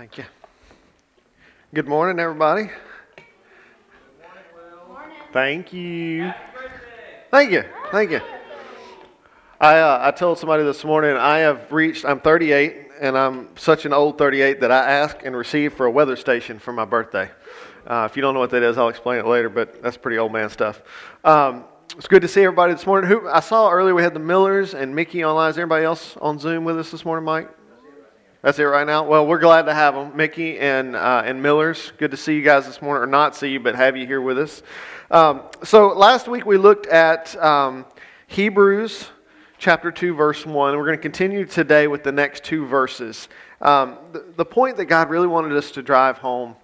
Thank you. Good morning, everybody. Thank you. Thank you. Thank you. I, uh, I told somebody this morning I have reached, I'm 38, and I'm such an old 38 that I asked and received for a weather station for my birthday. Uh, if you don't know what that is, I'll explain it later, but that's pretty old man stuff. Um, it's good to see everybody this morning. Who I saw earlier, we had the Millers and Mickey online. Is everybody else on Zoom with us this morning, Mike? That's it right now. Well, we're glad to have them, Mickey and uh, and Millers. Good to see you guys this morning, or not see you, but have you here with us. Um, so last week we looked at um, Hebrews chapter two, verse one. We're going to continue today with the next two verses. Um, the, the point that God really wanted us to drive home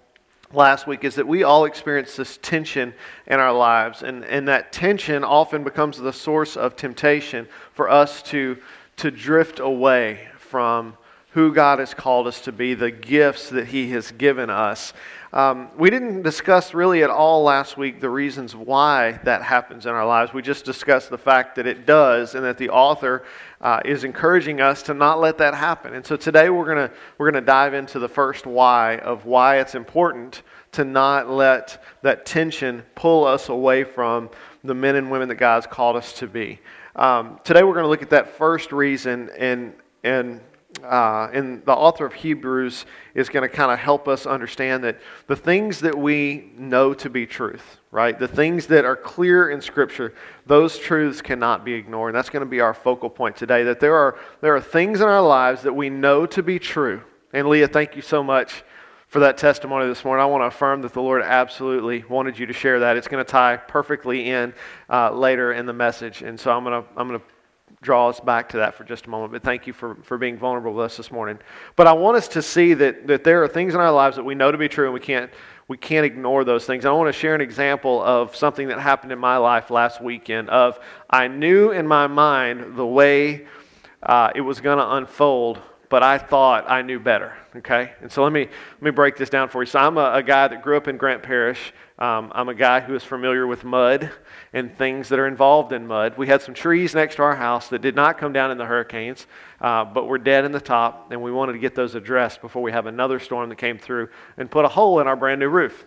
last week is that we all experience this tension in our lives, and, and that tension often becomes the source of temptation for us to, to drift away from who God has called us to be, the gifts that He has given us. Um, we didn't discuss really at all last week the reasons why that happens in our lives. We just discussed the fact that it does, and that the author uh, is encouraging us to not let that happen. And so today we're going we're gonna dive into the first why of why it's important to not let that tension pull us away from the men and women that God's called us to be. Um, today we're going to look at that first reason and, and uh, and the author of Hebrews is going to kind of help us understand that the things that we know to be truth, right? The things that are clear in Scripture, those truths cannot be ignored. And that's going to be our focal point today. That there are, there are things in our lives that we know to be true. And Leah, thank you so much for that testimony this morning. I want to affirm that the Lord absolutely wanted you to share that. It's going to tie perfectly in uh, later in the message. And so I'm going to, I'm going to draw us back to that for just a moment. But thank you for, for being vulnerable with us this morning. But I want us to see that, that there are things in our lives that we know to be true and we can't, we can't ignore those things. I want to share an example of something that happened in my life last weekend of I knew in my mind the way uh, it was going to unfold, but I thought I knew better. Okay? And so let me, let me break this down for you. So I'm a, a guy that grew up in Grant Parish. Um, I'm a guy who is familiar with mud and things that are involved in mud. We had some trees next to our house that did not come down in the hurricanes, uh, but were dead in the top, and we wanted to get those addressed before we have another storm that came through and put a hole in our brand new roof.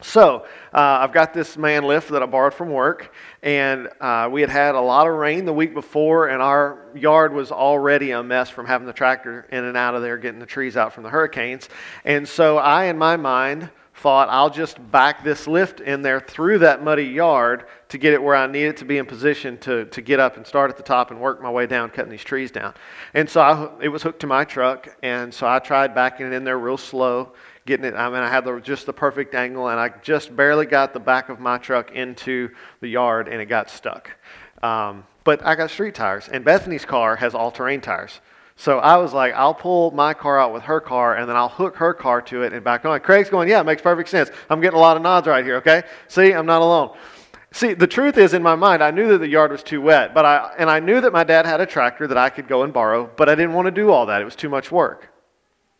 So, uh, I've got this man lift that I borrowed from work, and uh, we had had a lot of rain the week before, and our yard was already a mess from having the tractor in and out of there getting the trees out from the hurricanes. And so, I, in my mind, thought I'll just back this lift in there through that muddy yard to get it where I need it to be in position to, to get up and start at the top and work my way down, cutting these trees down. And so I, it was hooked to my truck, and so I tried backing it in there real slow, getting it. I mean, I had the, just the perfect angle, and I just barely got the back of my truck into the yard, and it got stuck. Um, but I got street tires, and Bethany's car has all terrain tires. So I was like, I'll pull my car out with her car and then I'll hook her car to it and back on. Craig's going, yeah, it makes perfect sense. I'm getting a lot of nods right here, okay? See, I'm not alone. See, the truth is in my mind, I knew that the yard was too wet, but I, and I knew that my dad had a tractor that I could go and borrow, but I didn't want to do all that. It was too much work,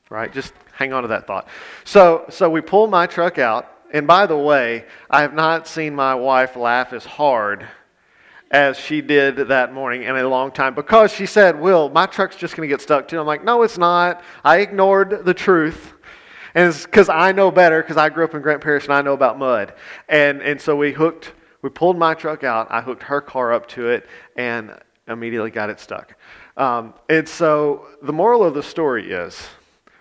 right? Just hang on to that thought. So, so we pull my truck out, and by the way, I have not seen my wife laugh as hard as she did that morning in a long time because she said, Will, my truck's just going to get stuck too. I'm like, No, it's not. I ignored the truth. And it's because I know better because I grew up in Grant Parish and I know about mud. And, and so we hooked, we pulled my truck out. I hooked her car up to it and immediately got it stuck. Um, and so the moral of the story is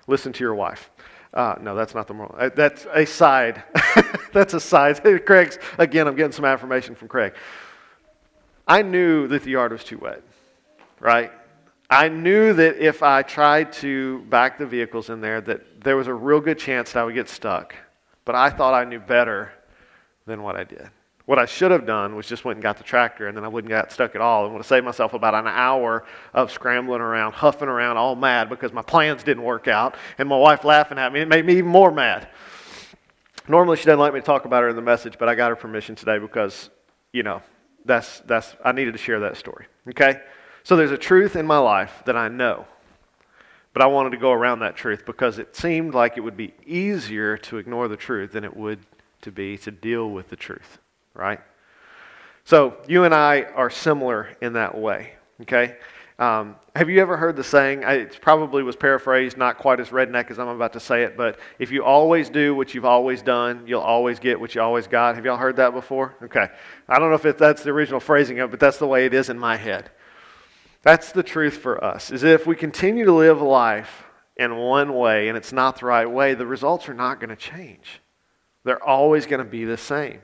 listen to your wife. Uh, no, that's not the moral. Uh, that's a side. that's a side. Craig's, again, I'm getting some affirmation from Craig. I knew that the yard was too wet, right? I knew that if I tried to back the vehicles in there, that there was a real good chance that I would get stuck. But I thought I knew better than what I did. What I should have done was just went and got the tractor, and then I wouldn't get stuck at all, and would have saved myself about an hour of scrambling around, huffing around, all mad because my plans didn't work out, and my wife laughing at me. It made me even more mad. Normally, she doesn't like me to talk about her in the message, but I got her permission today because, you know, that's, that's, I needed to share that story. Okay? So there's a truth in my life that I know, but I wanted to go around that truth because it seemed like it would be easier to ignore the truth than it would to be to deal with the truth, right? So you and I are similar in that way, okay? Um, have you ever heard the saying? It probably was paraphrased, not quite as redneck as I'm about to say it, but if you always do what you've always done, you'll always get what you always got. Have y'all heard that before? Okay. I don't know if that's the original phrasing of it, but that's the way it is in my head. That's the truth for us, is if we continue to live life in one way and it's not the right way, the results are not going to change. They're always going to be the same.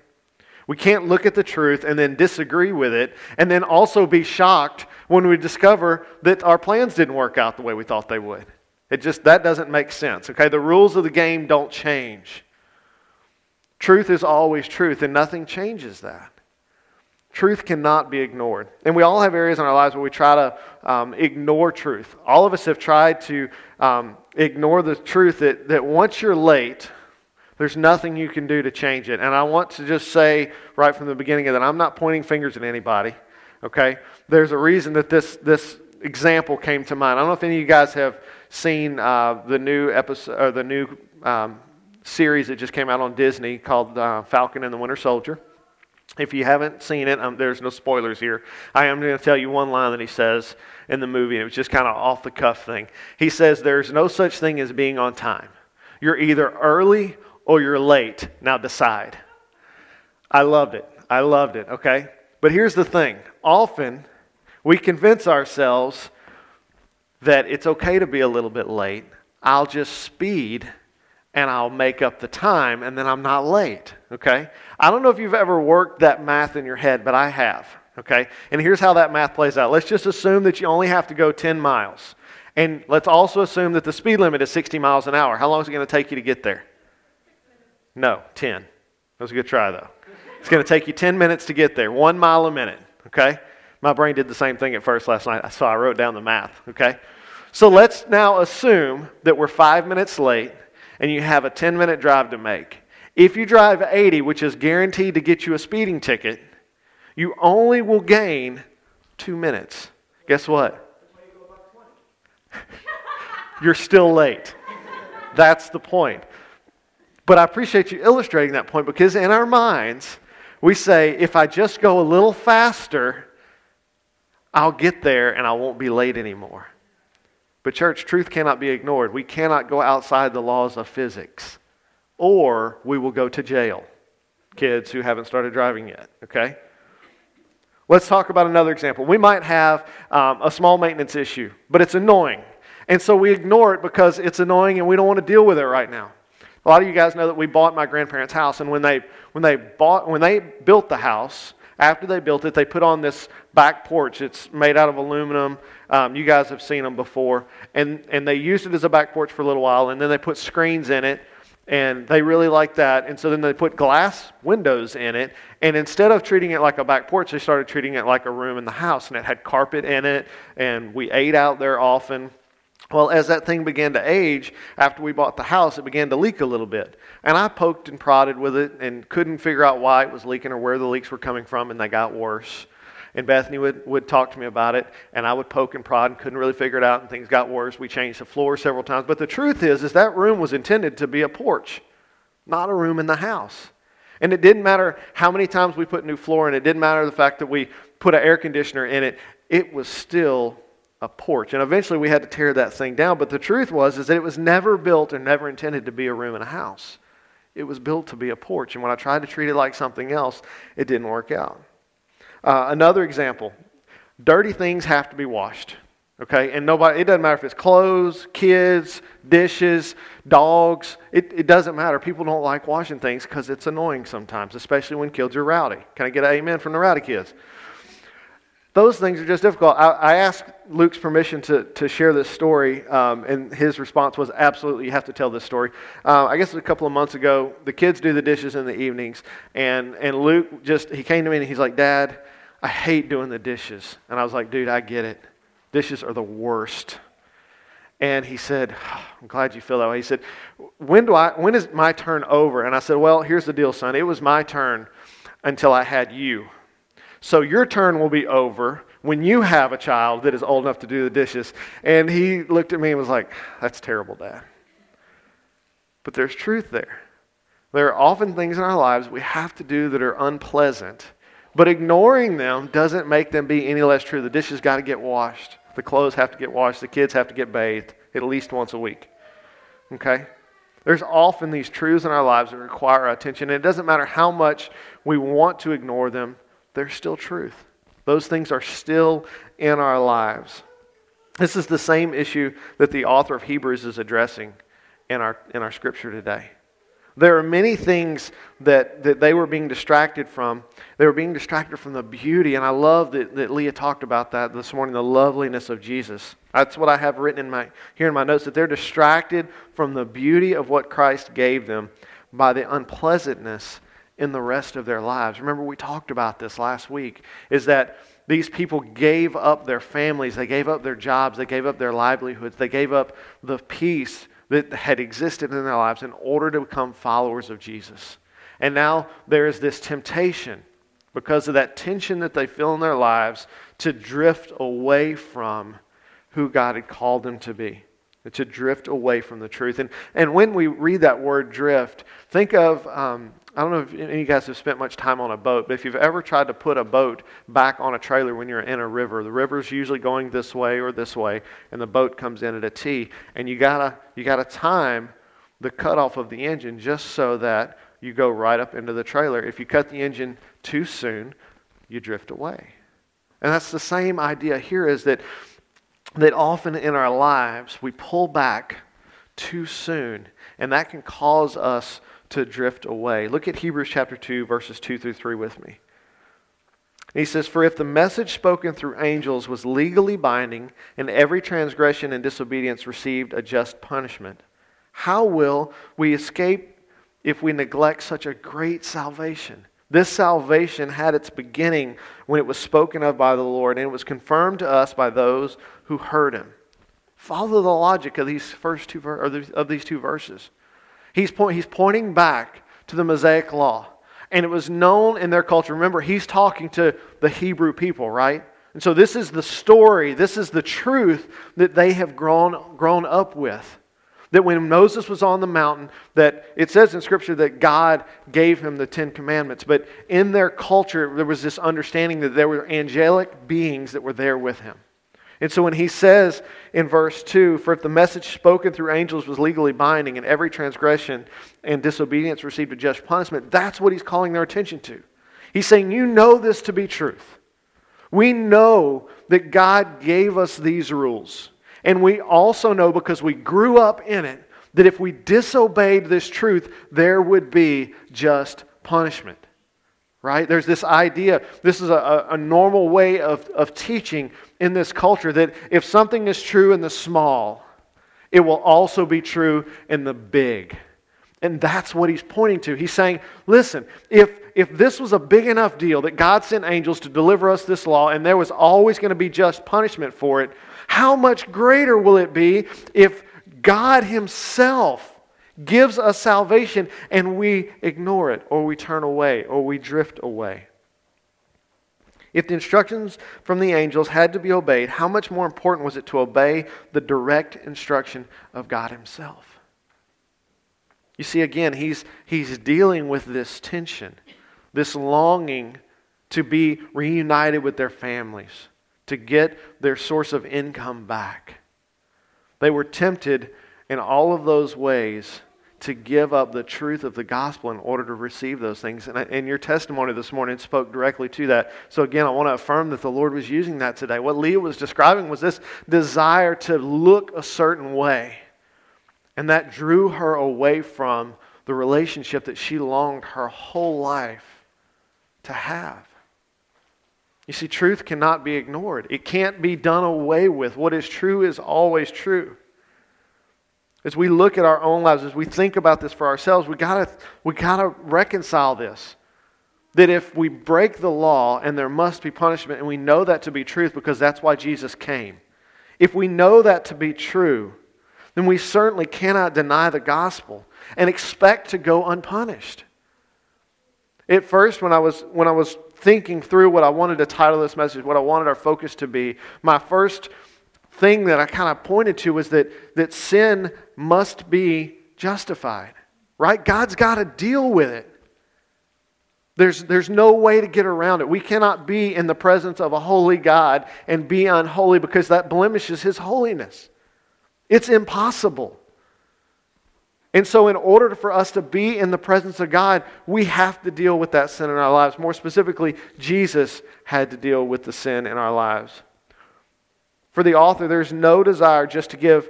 We can't look at the truth and then disagree with it and then also be shocked when we discover that our plans didn't work out the way we thought they would. It just that doesn't make sense. Okay, the rules of the game don't change. Truth is always truth and nothing changes that. Truth cannot be ignored. And we all have areas in our lives where we try to um, ignore truth. All of us have tried to um, ignore the truth that, that once you're late, there's nothing you can do to change it. And I want to just say right from the beginning of that, I'm not pointing fingers at anybody. Okay? There's a reason that this, this example came to mind. I don't know if any of you guys have seen uh, the new episode or the new um, series that just came out on Disney called uh, Falcon and the Winter Soldier. If you haven't seen it, um, there's no spoilers here. I am going to tell you one line that he says in the movie, and it was just kind of off the cuff thing. He says, There's no such thing as being on time. You're either early or you're late. Now decide. I loved it. I loved it, okay? But here's the thing often we convince ourselves that it's okay to be a little bit late. I'll just speed and I'll make up the time and then I'm not late, okay? I don't know if you've ever worked that math in your head, but I have, okay? And here's how that math plays out. Let's just assume that you only have to go 10 miles. And let's also assume that the speed limit is 60 miles an hour. How long is it going to take you to get there? No, 10. That was a good try, though. It's going to take you 10 minutes to get there, one mile a minute, okay? My brain did the same thing at first last night, so I wrote down the math, okay? So let's now assume that we're five minutes late and you have a 10 minute drive to make. If you drive 80, which is guaranteed to get you a speeding ticket, you only will gain two minutes. Guess what? You're still late. That's the point. But I appreciate you illustrating that point because in our minds, we say, if I just go a little faster, I'll get there and I won't be late anymore. But, church, truth cannot be ignored. We cannot go outside the laws of physics, or we will go to jail. Kids who haven't started driving yet, okay? Let's talk about another example. We might have um, a small maintenance issue, but it's annoying. And so we ignore it because it's annoying and we don't want to deal with it right now. A lot of you guys know that we bought my grandparents' house, and when they when they bought when they built the house, after they built it, they put on this back porch. It's made out of aluminum. Um, you guys have seen them before, and and they used it as a back porch for a little while, and then they put screens in it, and they really liked that. And so then they put glass windows in it, and instead of treating it like a back porch, they started treating it like a room in the house, and it had carpet in it, and we ate out there often. Well, as that thing began to age, after we bought the house, it began to leak a little bit. And I poked and prodded with it and couldn't figure out why it was leaking or where the leaks were coming from, and they got worse. And Bethany would, would talk to me about it, and I would poke and prod and couldn't really figure it out, and things got worse. We changed the floor several times. But the truth is, is that room was intended to be a porch, not a room in the house. And it didn't matter how many times we put new floor in, it didn't matter the fact that we put an air conditioner in it, it was still a porch. And eventually we had to tear that thing down. But the truth was is that it was never built and never intended to be a room in a house. It was built to be a porch. And when I tried to treat it like something else, it didn't work out. Uh, another example dirty things have to be washed. Okay? And nobody, it doesn't matter if it's clothes, kids, dishes, dogs. It, it doesn't matter. People don't like washing things because it's annoying sometimes, especially when kids are rowdy. Can I get an amen from the rowdy kids? Those things are just difficult. I, I asked Luke's permission to, to share this story, um, and his response was absolutely, you have to tell this story. Uh, I guess a couple of months ago, the kids do the dishes in the evenings, and, and Luke just, he came to me and he's like, Dad, I hate doing the dishes. And I was like, dude, I get it. Dishes are the worst. And he said, I'm glad you feel that way. He said, when, do I, when is my turn over? And I said, Well, here's the deal, son. It was my turn until I had you. So your turn will be over when you have a child that is old enough to do the dishes. And he looked at me and was like, That's terrible, Dad. But there's truth there. There are often things in our lives we have to do that are unpleasant, but ignoring them doesn't make them be any less true. The dishes got to get washed. The clothes have to get washed. The kids have to get bathed at least once a week. Okay? There's often these truths in our lives that require our attention. And it doesn't matter how much we want to ignore them, they're still truth. Those things are still in our lives. This is the same issue that the author of Hebrews is addressing in our, in our scripture today. There are many things that, that they were being distracted from. They were being distracted from the beauty, and I love that, that Leah talked about that this morning the loveliness of Jesus. That's what I have written in my, here in my notes that they're distracted from the beauty of what Christ gave them by the unpleasantness in the rest of their lives. Remember, we talked about this last week, is that these people gave up their families, they gave up their jobs, they gave up their livelihoods, they gave up the peace that had existed in their lives in order to become followers of Jesus. And now there is this temptation because of that tension that they feel in their lives to drift away from who God had called them to be, to drift away from the truth. And, and when we read that word drift, think of um, I don't know if any of you guys have spent much time on a boat, but if you've ever tried to put a boat back on a trailer when you're in a river, the river's usually going this way or this way, and the boat comes in at a T, and you gotta you gotta time the cutoff of the engine just so that you go right up into the trailer. If you cut the engine too soon, you drift away. And that's the same idea here is that that often in our lives we pull back too soon, and that can cause us to drift away. Look at Hebrews chapter 2, verses 2 through 3 with me. he says, For if the message spoken through angels was legally binding, and every transgression and disobedience received a just punishment, how will we escape if we neglect such a great salvation? This salvation had its beginning when it was spoken of by the Lord, and it was confirmed to us by those who heard him. Follow the logic of these first two or of these two verses. He's, point, he's pointing back to the Mosaic law. And it was known in their culture. Remember, he's talking to the Hebrew people, right? And so this is the story, this is the truth that they have grown, grown up with. That when Moses was on the mountain, that it says in Scripture that God gave him the Ten Commandments. But in their culture, there was this understanding that there were angelic beings that were there with him. And so when he says in verse 2, For if the message spoken through angels was legally binding, and every transgression and disobedience received a just punishment, that's what he's calling their attention to. He's saying, You know this to be truth. We know that God gave us these rules. And we also know, because we grew up in it, that if we disobeyed this truth, there would be just punishment right? There's this idea, this is a, a normal way of, of teaching in this culture that if something is true in the small, it will also be true in the big. And that's what he's pointing to. He's saying, listen, if, if this was a big enough deal that God sent angels to deliver us this law and there was always going to be just punishment for it, how much greater will it be if God Himself gives us salvation and we ignore it or we turn away or we drift away. If the instructions from the angels had to be obeyed, how much more important was it to obey the direct instruction of God Himself? You see, again, he's, he's dealing with this tension, this longing to be reunited with their families, to get their source of income back. They were tempted in all of those ways to give up the truth of the gospel in order to receive those things. And, and your testimony this morning spoke directly to that. So, again, I want to affirm that the Lord was using that today. What Leah was describing was this desire to look a certain way. And that drew her away from the relationship that she longed her whole life to have. You see, truth cannot be ignored, it can't be done away with. What is true is always true as we look at our own lives, as we think about this for ourselves, we gotta, we gotta reconcile this. That if we break the law and there must be punishment, and we know that to be truth because that's why Jesus came, if we know that to be true, then we certainly cannot deny the gospel and expect to go unpunished. At first, when I was, when I was thinking through what I wanted to title this message, what I wanted our focus to be, my first thing that I kind of pointed to was that, that sin must be justified, right? God's got to deal with it. There's, there's no way to get around it. We cannot be in the presence of a holy God and be unholy because that blemishes his holiness. It's impossible. And so, in order for us to be in the presence of God, we have to deal with that sin in our lives. More specifically, Jesus had to deal with the sin in our lives. For the author, there's no desire just to give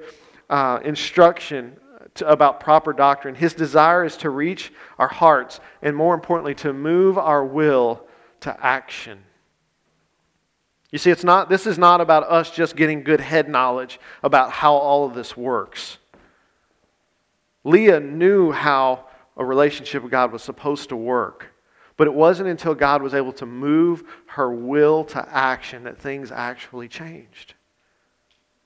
uh, instruction to, about proper doctrine. His desire is to reach our hearts and, more importantly, to move our will to action. You see, it's not, this is not about us just getting good head knowledge about how all of this works. Leah knew how a relationship with God was supposed to work. But it wasn't until God was able to move her will to action that things actually changed.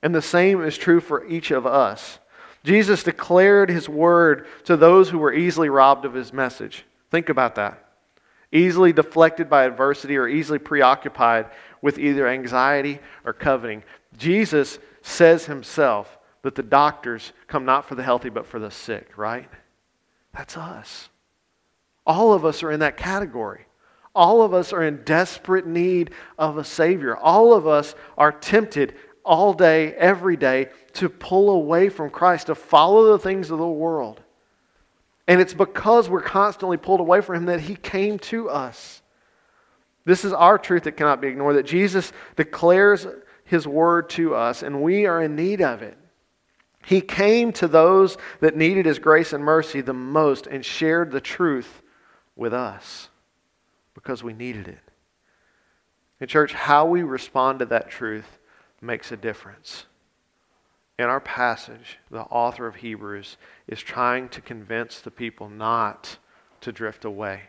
And the same is true for each of us. Jesus declared his word to those who were easily robbed of his message. Think about that. Easily deflected by adversity or easily preoccupied with either anxiety or coveting. Jesus says himself, that the doctors come not for the healthy but for the sick, right? That's us. All of us are in that category. All of us are in desperate need of a Savior. All of us are tempted all day, every day, to pull away from Christ, to follow the things of the world. And it's because we're constantly pulled away from Him that He came to us. This is our truth that cannot be ignored that Jesus declares His word to us, and we are in need of it. He came to those that needed his grace and mercy the most and shared the truth with us because we needed it. In church, how we respond to that truth makes a difference. In our passage, the author of Hebrews is trying to convince the people not to drift away.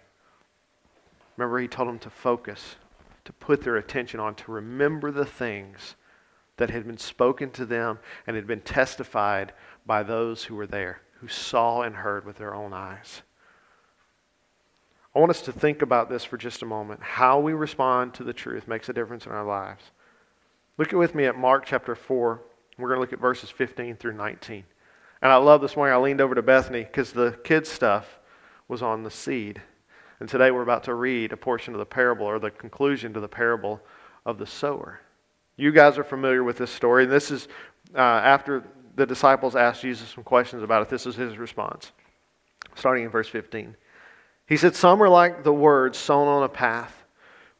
Remember, he told them to focus, to put their attention on, to remember the things that had been spoken to them and had been testified by those who were there, who saw and heard with their own eyes. I want us to think about this for just a moment. How we respond to the truth makes a difference in our lives. Look with me at Mark chapter 4. We're going to look at verses 15 through 19. And I love this morning, I leaned over to Bethany because the kids' stuff was on the seed. And today we're about to read a portion of the parable or the conclusion to the parable of the sower. You guys are familiar with this story. And this is uh, after the disciples asked Jesus some questions about it. This is his response, starting in verse 15. He said, Some are like the words sown on a path.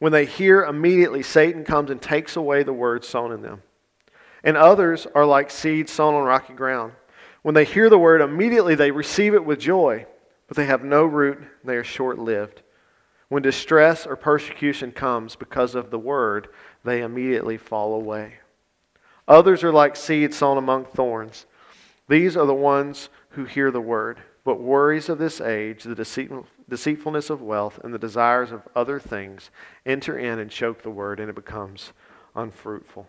When they hear, immediately Satan comes and takes away the words sown in them. And others are like seeds sown on rocky ground. When they hear the word, immediately they receive it with joy, but they have no root, and they are short lived. When distress or persecution comes because of the word, they immediately fall away. Others are like seeds sown among thorns. These are the ones who hear the word, but worries of this age, the deceitfulness of wealth, and the desires of other things enter in and choke the word, and it becomes unfruitful.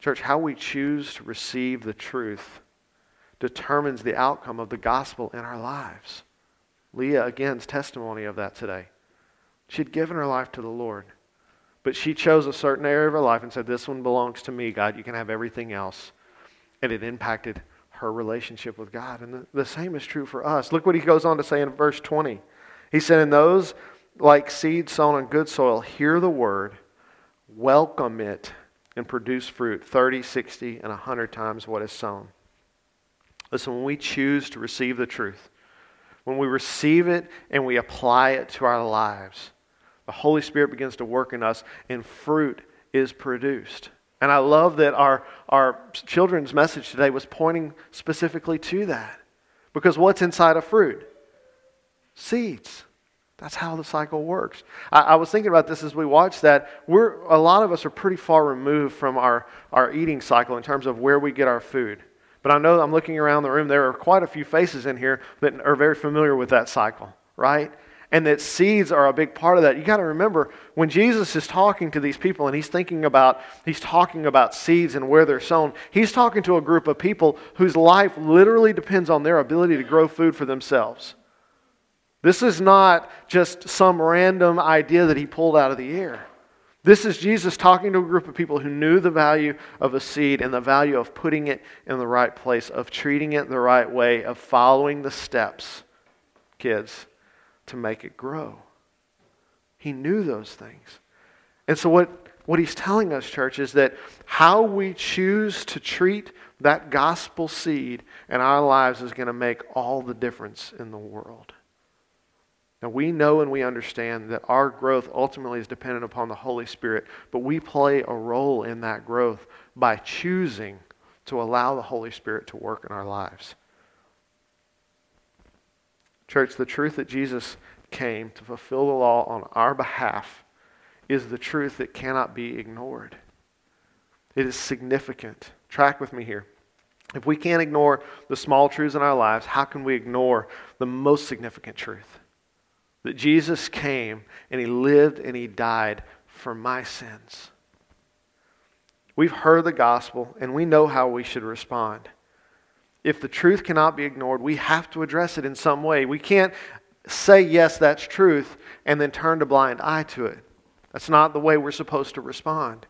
Church, how we choose to receive the truth determines the outcome of the gospel in our lives. Leah, again's testimony of that today. She had given her life to the Lord, but she chose a certain area of her life and said, This one belongs to me, God. You can have everything else. And it impacted her relationship with God. And the, the same is true for us. Look what he goes on to say in verse 20. He said, And those like seed sown on good soil hear the word, welcome it, and produce fruit 30, 60, and 100 times what is sown. Listen, when we choose to receive the truth, when we receive it and we apply it to our lives, the Holy Spirit begins to work in us and fruit is produced. And I love that our, our children's message today was pointing specifically to that. Because what's inside a fruit? Seeds. That's how the cycle works. I, I, was thinking about this as we watched that. We're, a lot of us are pretty far removed from our, our eating cycle in terms of where we get our food. But I know I'm looking around the room, there are quite a few faces in here that are very familiar with that cycle, right? And that seeds are a big part of that. You got to remember when Jesus is talking to these people and he's thinking about, he's talking about seeds and where they're sown, he's talking to a group of people whose life literally depends on their ability to grow food for themselves. This is not just some random idea that he pulled out of the air. This is Jesus talking to a group of people who knew the value of a seed and the value of putting it in the right place, of treating it the right way, of following the steps, kids, to make it grow. He knew those things. And so, what, what he's telling us, church, is that how we choose to treat that gospel seed in our lives is going to make all the difference in the world. Now, we know and we understand that our growth ultimately is dependent upon the Holy Spirit, but we play a role in that growth by choosing to allow the Holy Spirit to work in our lives. Church, the truth that Jesus came to fulfill the law on our behalf is the truth that cannot be ignored. It is significant. Track with me here. If we can't ignore the small truths in our lives, how can we ignore the most significant truth? That Jesus came and he lived and he died for my sins. We've heard the gospel and we know how we should respond. If the truth cannot be ignored, we have to address it in some way. We can't say, yes, that's truth, and then turn a blind eye to it. That's not the way we're supposed to respond.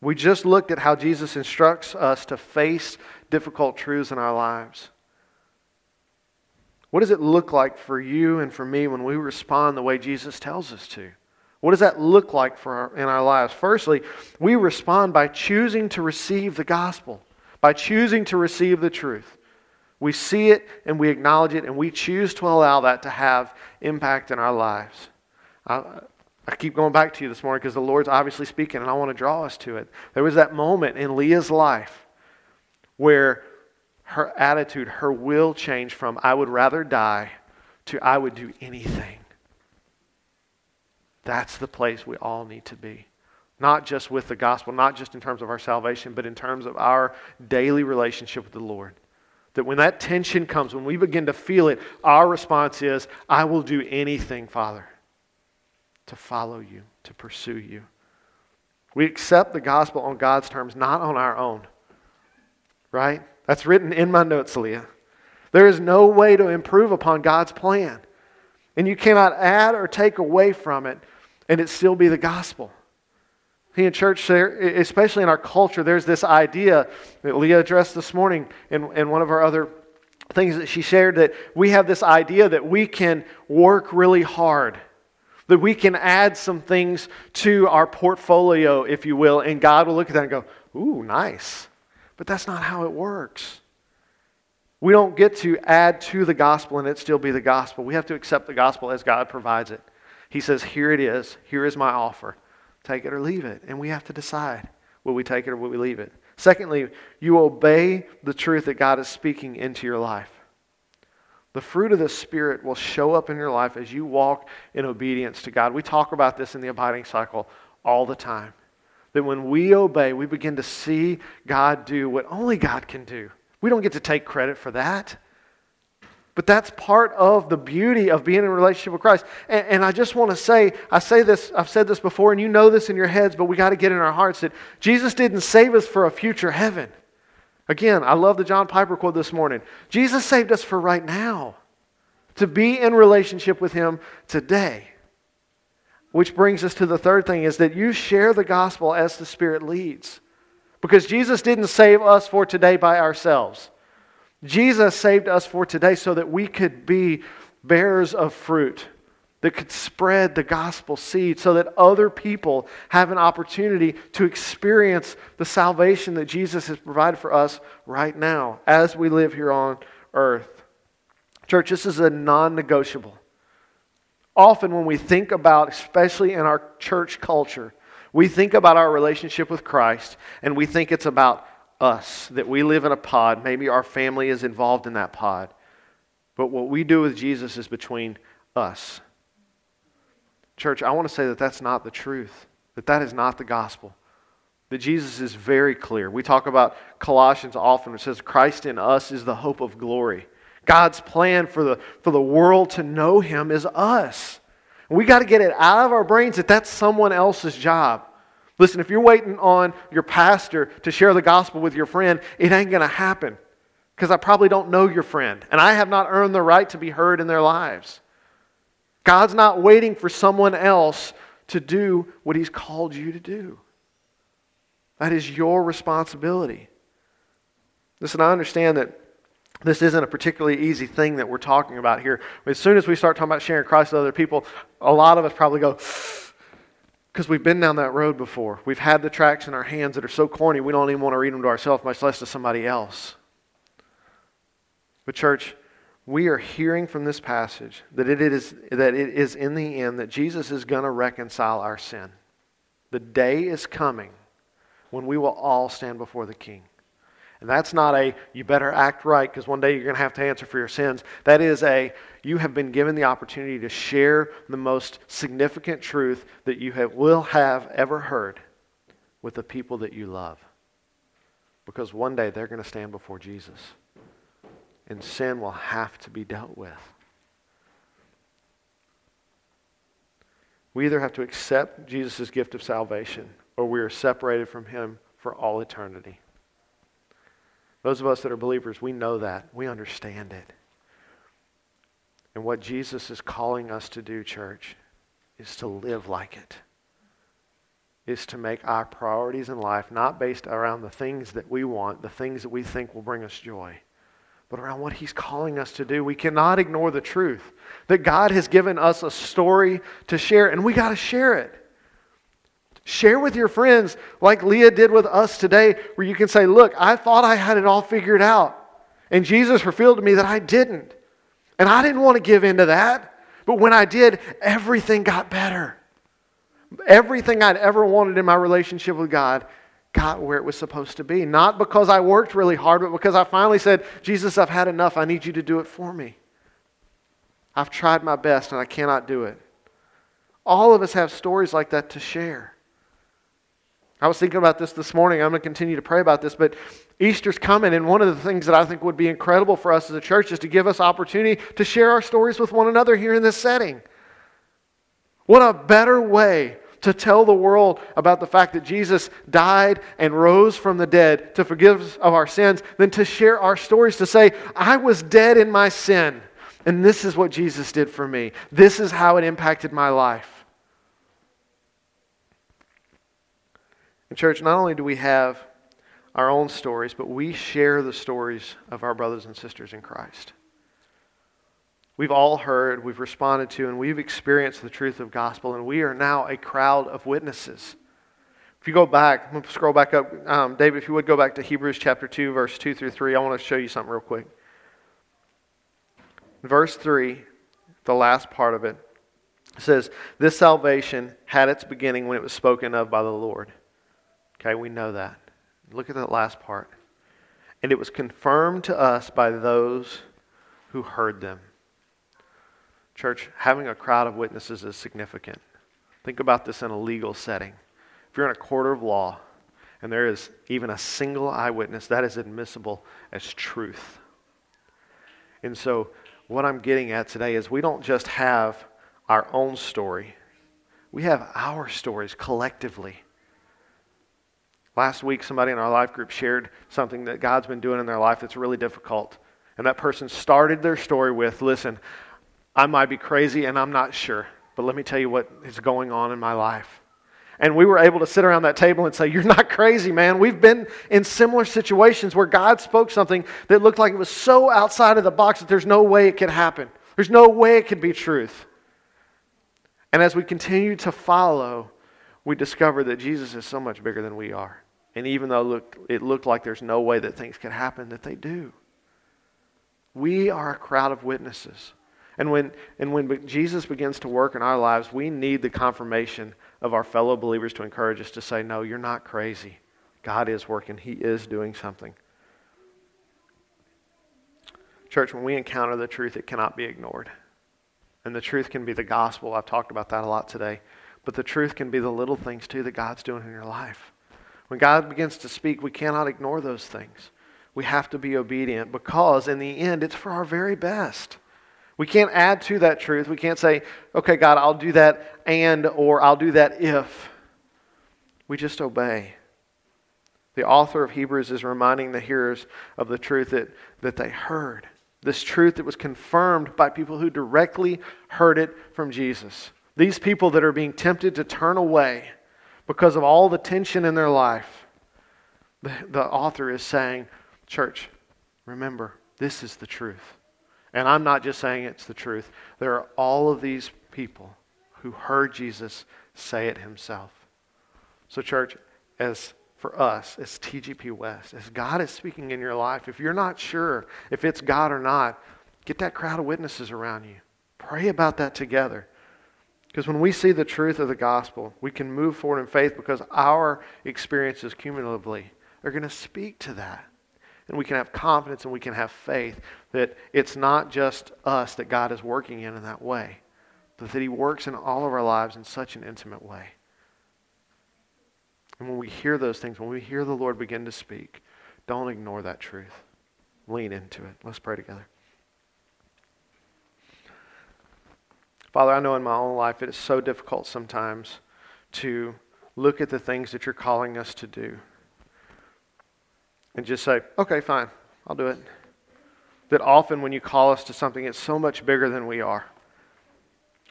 We just looked at how Jesus instructs us to face difficult truths in our lives. What does it look like for you and for me when we respond the way Jesus tells us to? What does that look like for our, in our lives? Firstly, we respond by choosing to receive the gospel, by choosing to receive the truth. We see it and we acknowledge it, and we choose to allow that to have impact in our lives. I, I keep going back to you this morning because the Lord's obviously speaking, and I want to draw us to it. There was that moment in Leah's life where her attitude, her will changed from I would rather die to I would do anything. That's the place we all need to be. Not just with the gospel, not just in terms of our salvation, but in terms of our daily relationship with the Lord. That when that tension comes, when we begin to feel it, our response is, I will do anything, Father, to follow you, to pursue you. We accept the gospel on God's terms, not on our own. Right? That's written in my notes, Leah. There is no way to improve upon God's plan. And you cannot add or take away from it and it still be the gospel. In church, especially in our culture, there's this idea that Leah addressed this morning in, in one of our other things that she shared that we have this idea that we can work really hard, that we can add some things to our portfolio, if you will, and God will look at that and go, Ooh, nice. But that's not how it works. We don't get to add to the gospel and it still be the gospel. We have to accept the gospel as God provides it. He says, Here it is. Here is my offer. Take it or leave it. And we have to decide will we take it or will we leave it? Secondly, you obey the truth that God is speaking into your life. The fruit of the Spirit will show up in your life as you walk in obedience to God. We talk about this in the abiding cycle all the time. That when we obey, we begin to see God do what only God can do. We don't get to take credit for that. But that's part of the beauty of being in relationship with Christ. And, and, I just want to say, I say this, I've said this before, and you know this in your heads, but we got to get in our hearts that Jesus didn't save us for a future heaven. Again, I love the John Piper quote this morning. Jesus saved us for right now, to be in relationship with Him today. Which brings us to the third thing is that you share the gospel as the Spirit leads. Because Jesus didn't save us for today by ourselves. Jesus saved us for today so that we could be bearers of fruit that could spread the gospel seed so that other people have an opportunity to experience the salvation that Jesus has provided for us right now as we live here on earth. Church, this is a non negotiable. Often, when we think about, especially in our church culture, we think about our relationship with Christ and we think it's about us, that we live in a pod. Maybe our family is involved in that pod. But what we do with Jesus is between us. Church, I want to say that that's not the truth, that that is not the gospel. That Jesus is very clear. We talk about Colossians often. It says, Christ in us is the hope of glory. God's plan for the, for the world to know him is us. We got to get it out of our brains that that's someone else's job. Listen, if you're waiting on your pastor to share the gospel with your friend, it ain't going to happen because I probably don't know your friend and I have not earned the right to be heard in their lives. God's not waiting for someone else to do what He's called you to do. That is your responsibility. Listen, I understand that this isn't a particularly easy thing that we're talking about here. But As soon as we start talking about sharing Christ with other people, a lot of us probably go, because we've been down that road before. We've had the tracts in our hands that are so corny we don't even want to read them to ourselves, much less to somebody else. But, church, we are hearing from this passage that it is, that it is in the end that Jesus is going to reconcile our sin. The day is coming when we will all stand before the King. And that's not a, you better act right because one day you're going to have to answer for your sins. That is a, you have been given the opportunity to share the most significant truth that you have, will have ever heard with the people that you love. Because one day they're going to stand before Jesus. And sin will have to be dealt with. We either have to accept Jesus' gift of salvation or we are separated from him for all eternity. Those of us that are believers, we know that. We understand it. And what Jesus is calling us to do, church, is to live like it. Is to make our priorities in life not based around the things that we want, the things that we think will bring us joy, but around what He's calling us to do. We cannot ignore the truth that God has given us a story to share, and we got to share it. Share with your friends, like Leah did with us today, where you can say, Look, I thought I had it all figured out. And Jesus revealed to me that I didn't. And I didn't want to give in to that. But when I did, everything got better. Everything I'd ever wanted in my relationship with God got where it was supposed to be. Not because I worked really hard, but because I finally said, Jesus, I've had enough. I need you to do it for me. I've tried my best and I cannot do it. All of us have stories like that to share. I was thinking about this this morning. I'm going to continue to pray about this, but Easter's coming, and one of the things that I think would be incredible for us as a church is to give us opportunity to share our stories with one another here in this setting. What a better way to tell the world about the fact that Jesus died and rose from the dead to forgive us of our sins than to share our stories to say, I was dead in my sin, and this is what Jesus did for me. This is how it impacted my life. In church, not only do we have our own stories, but we share the stories of our brothers and sisters in Christ. We've all heard, we've responded to, and we've experienced the truth of gospel, and we are now a crowd of witnesses. If you go back, scroll back up. Um, David, if you would go back to Hebrews chapter 2, verse 2 through 3, I want to show you something real quick. Verse 3, the last part of it, says, This salvation had its beginning when it was spoken of by the Lord. Okay, we know that. Look at that last part. And it was confirmed to us by those who heard them. Church, having a crowd of witnesses is significant. Think about this in a legal setting. If you're in a court of law and there is even a single eyewitness, that is admissible as truth. And so, what I'm getting at today is we don't just have our own story, we have our stories collectively. Last week, somebody in our life group shared something that God's been doing in their life that's really difficult. And that person started their story with Listen, I might be crazy and I'm not sure, but let me tell you what is going on in my life. And we were able to sit around that table and say, You're not crazy, man. We've been in similar situations where God spoke something that looked like it was so outside of the box that there's no way it could happen. There's no way it could be truth. And as we continue to follow, we discover that Jesus is so much bigger than we are. And even though it looked, like there's no way that things could happen, that they do. We are a crowd of witnesses. And when, and when Jesus begins to work in our lives, we need the confirmation of our fellow believers to encourage us to say, No, you're not crazy. God is working, He is doing something. Church, when we encounter the truth, it cannot be ignored. And the truth can be the gospel. I've talked about that a lot today. But the truth can be the little things, too, that God's doing in your life. When God begins to speak, we cannot ignore those things. We have to be obedient because, in the end, it's for our very best. We can't add to that truth. We can't say, okay, God, I'll do that and, or I'll do that if. We just obey. The author of Hebrews is reminding the hearers of the truth that, that they heard. This truth that was confirmed by people who directly heard it from Jesus. These people that are being tempted to turn away because of all the tension in their life, the, the author is saying, Church, remember, This is the truth. And I'm not just saying it's the truth. There are all of these people who heard Jesus say it himself. So, church, as for us, as TGP West, as God is speaking in your life, if you're not sure if it's God or not, get that crowd of witnesses around you. Pray about that together. Because when we see the truth of the gospel, we can move forward in faith because our experiences cumulatively are going to speak to that. And we can have confidence and we can have faith that it's not just us that God is working in in that way, but that He works in all of our lives in such an intimate way. And when we hear those things, when we hear the Lord begin to speak, don't ignore that truth. Lean into it. Let's pray together. Father, I know in my own life it is so difficult sometimes to look at the things that you're calling us to do and just say, okay, fine, I'll do it. That often when you call us to something, it's so much bigger than we are,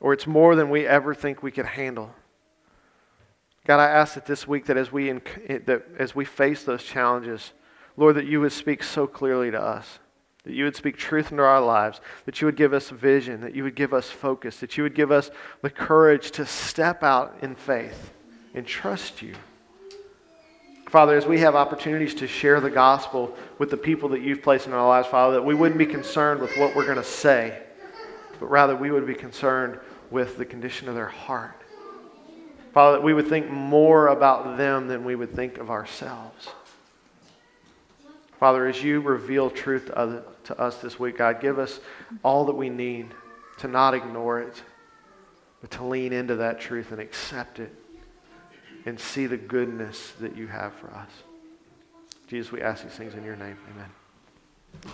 or it's more than we ever think we could handle. God, I ask that this week that as we, that as we face those challenges, Lord, that you would speak so clearly to us, that you would speak truth into our lives, that you would give us vision, that you would give us focus, that you would give us the courage to step out in faith and trust you. Father, as we have opportunities to share the gospel with the people that you've placed in our lives, Father, that we wouldn't be concerned with what we're going to say, but rather we would be concerned with the condition of their heart. Father, that we would think more about them than we would think of ourselves. Father, as you reveal truth to, us this week, God, give us all that we need to not ignore it, but to lean into that truth and accept it and see the goodness that you have for us. Jesus, we ask these things in your name. Amen.